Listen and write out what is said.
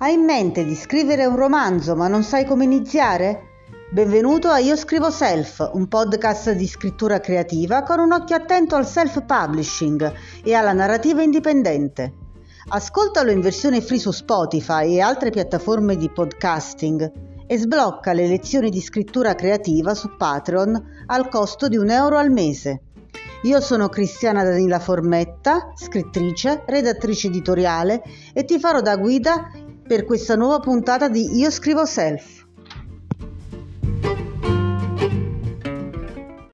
Hai in mente di scrivere un romanzo ma non sai come iniziare? Benvenuto a Io Scrivo Self, un podcast di scrittura creativa con un occhio attento al self-publishing e alla narrativa indipendente. Ascoltalo in versione free su Spotify e altre piattaforme di podcasting e sblocca le lezioni di scrittura creativa su Patreon al costo di un euro al mese. Io sono Cristiana Danila Formetta, scrittrice, redattrice editoriale e ti farò da guida per questa nuova puntata di Io scrivo self.